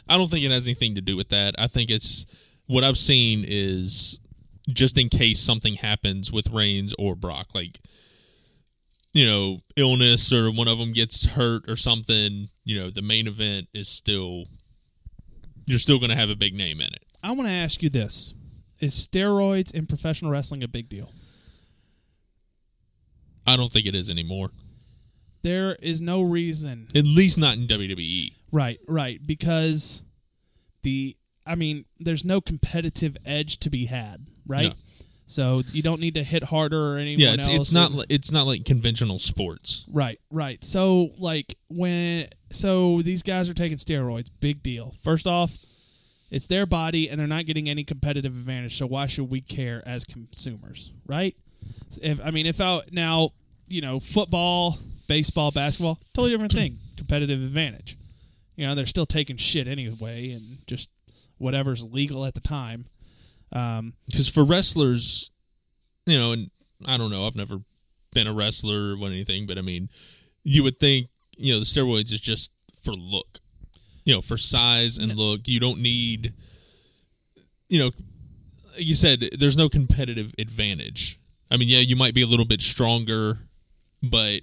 I don't think it has anything to do with that. I think it's what I've seen is just in case something happens with Reigns or Brock, like you know, illness or one of them gets hurt or something, you know, the main event is still you're still going to have a big name in it. I want to ask you this: Is steroids in professional wrestling a big deal? I don't think it is anymore. There is no reason At least not in. WWE. Right, right. Because the, I mean, there's no competitive edge to be had, right? No. So you don't need to hit harder or anyone Yeah, it's else. it's not li- it's not like conventional sports. right, right. So like when, so these guys are taking steroids, big deal. First off, it's their body and they're not getting any competitive advantage. So why should we care as consumers, right? If I mean, if I now, you know, football, baseball, basketball, totally different thing. Competitive advantage. You know, they're still taking shit anyway, and just whatever's legal at the time. Um, because for wrestlers, you know, and I don't know, I've never been a wrestler or anything, but I mean, you would think, you know, the steroids is just for look, you know, for size and look. You don't need, you know, like you said, there's no competitive advantage. I mean, yeah, you might be a little bit stronger, but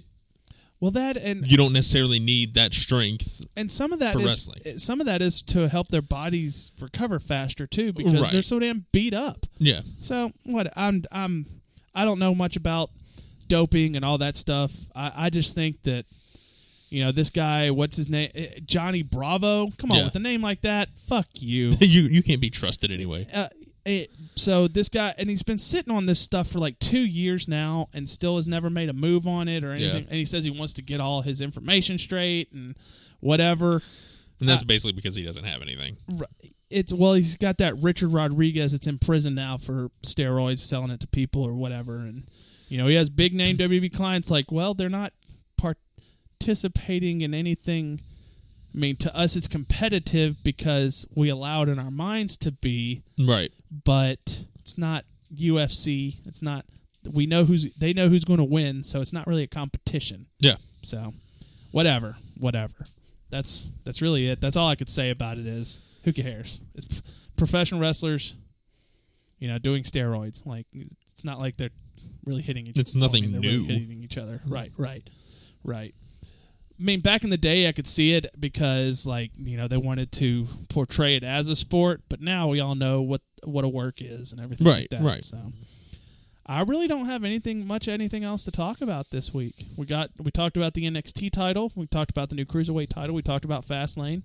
well, that and you don't necessarily need that strength. and some of that for is wrestling. some of that is to help their bodies recover faster too, because Right. they're so damn beat up. Yeah. So what I'm I'm I don't know much about doping and all that stuff. I, I just think that you know this guy, what's his name, Eh, Johnny Bravo. Come on, Yeah. with a name like that, fuck you. you you can't be trusted anyway. uh, it, so this guy, and he's been sitting on this stuff for like two years now, and still has never made a move on it or anything. Yeah. And he says he wants to get all his information straight and whatever. And Uh, that's basically because he doesn't have anything. It's well, he's got that Richard Rodriguez that's in prison now for steroids, selling it to people or whatever, and you know he has big name WWE clients. Like, well, they're not participating in anything. I mean, to us, it's competitive because we allow it in our minds to be, Right. but it's not UFC. It's not. We know who's. They know who's going to win, so it's not really a competition. Yeah. So, whatever, whatever. That's that's really it. That's all I could say about it. Is who cares? It's professional wrestlers, you know, doing steroids. Like it's not like they're really hitting each. Other. It's well, I nothing mean, they're really new. Mm-hmm. hitting each other. Right, right, right. I mean, back in the day, I could see it because, like, you know, they wanted to portray it as a sport, but now we all know what what a work is and everything like Right, that. right. So, I really don't have anything much anything else to talk about this week. We got we talked about the NXT title, we talked about the new cruiserweight title, we talked about Fastlane,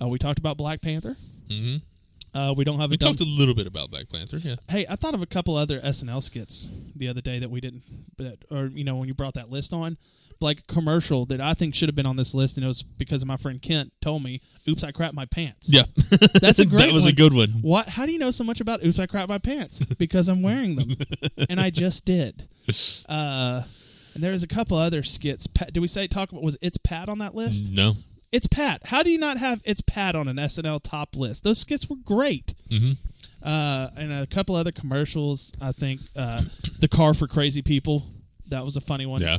uh, we talked about Black Panther. Mm-hmm. Uh, we don't have a We dumb- talked a little bit about Black Panther. Yeah. Hey, I thought of a couple other SNL skits the other day that we didn't, that, or you know, when you brought that list on, like a commercial that I think should have been on this list, and it was because of my friend Kent told me, "Oops, I crap my pants." Yeah. That's a great. that was one. a good one. What? How do you know so much about "Oops, I crap my pants"? Because I'm wearing them, and I just did. Uh, and there's a couple other skits. Pat, did we say talk about was it's Pat on that list? No. It's Pat. How do you not have it's Pat on an SNL top list? Those skits were great. Mhm. Uh, and a couple other commercials. I think uh, the car for crazy people. That was a funny one. Yeah.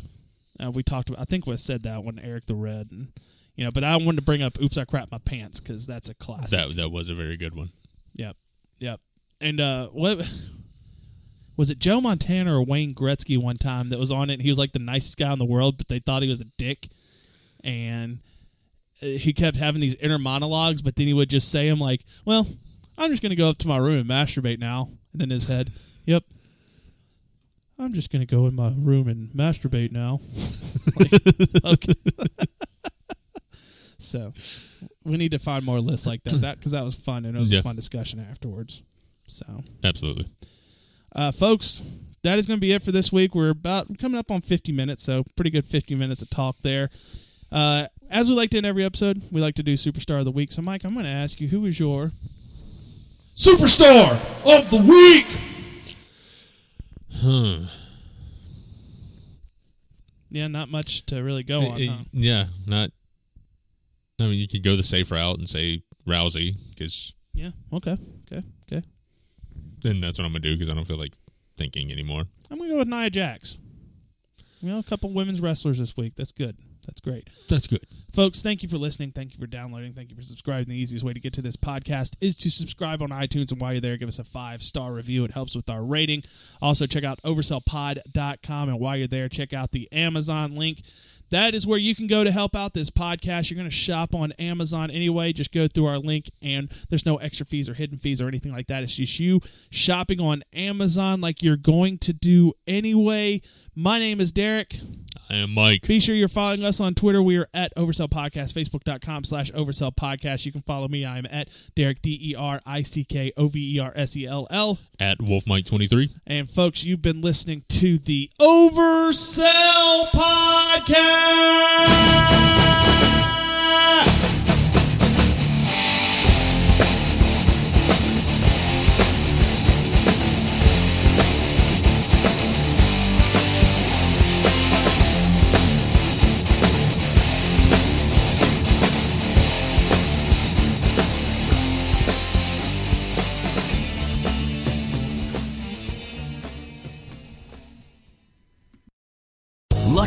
Uh, we talked about. I think we said that one. Eric the Red, and you know. But I wanted to bring up "Oops, I crap my pants" because that's a classic. That that was a very good one. Yep. Yep. And uh, what was it? Joe Montana or Wayne Gretzky one time that was on it. And he was like the nicest guy in the world, but they thought he was a dick, and uh, he kept having these inner monologues. But then he would just say him like, "Well, I'm just gonna go up to my room and masturbate now." And then his head, "Yep." I'm just gonna go in my room and masturbate now. Like, okay. so we need to find more lists like that. That because that was fun and it was Yeah. a fun discussion afterwards. So, Absolutely. uh, folks, that is going to be it for this week. We're about coming up on 50 minutes, so pretty good 50 minutes of talk there. Uh, as we like to in every episode, we like to do Superstar of the Week. So, Mike, I'm going to ask you, who is your Superstar of the week. Hmm. yeah, not much to really go on. Uh, Huh? Yeah, not. I mean, you could go the safe route and say Rousey because Yeah, okay, okay, okay. then that's what I'm gonna do because I don't feel like thinking anymore. I'm going to go with Nia Jax. You know, a couple women's wrestlers this week. That's good. That's great. That's good. Folks, thank you for listening. Thank you for downloading. Thank you for subscribing. The easiest way to get to this podcast is to subscribe on iTunes. And while you're there, give us a five star review. It helps with our rating. Also, check out oversellpod.com. And while you're there, check out the Amazon link. That is where you can go to help out this podcast. You're going to shop on Amazon anyway. Just go through our link, and there's no extra fees or hidden fees or anything like that. It's just you shopping on Amazon like you're going to do anyway. My name is Derick. I am Mike. Be sure you're following us on Twitter. We are at Oversell Podcast, Facebook.com slash Oversell Podcast. You can follow me. I am at Derick, D E R I C K O V E R S E L L. At Wolf Mike twenty three. And folks, you've been listening to the Oversell Podcast.